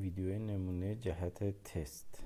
ویدیو نمونه جهت تست.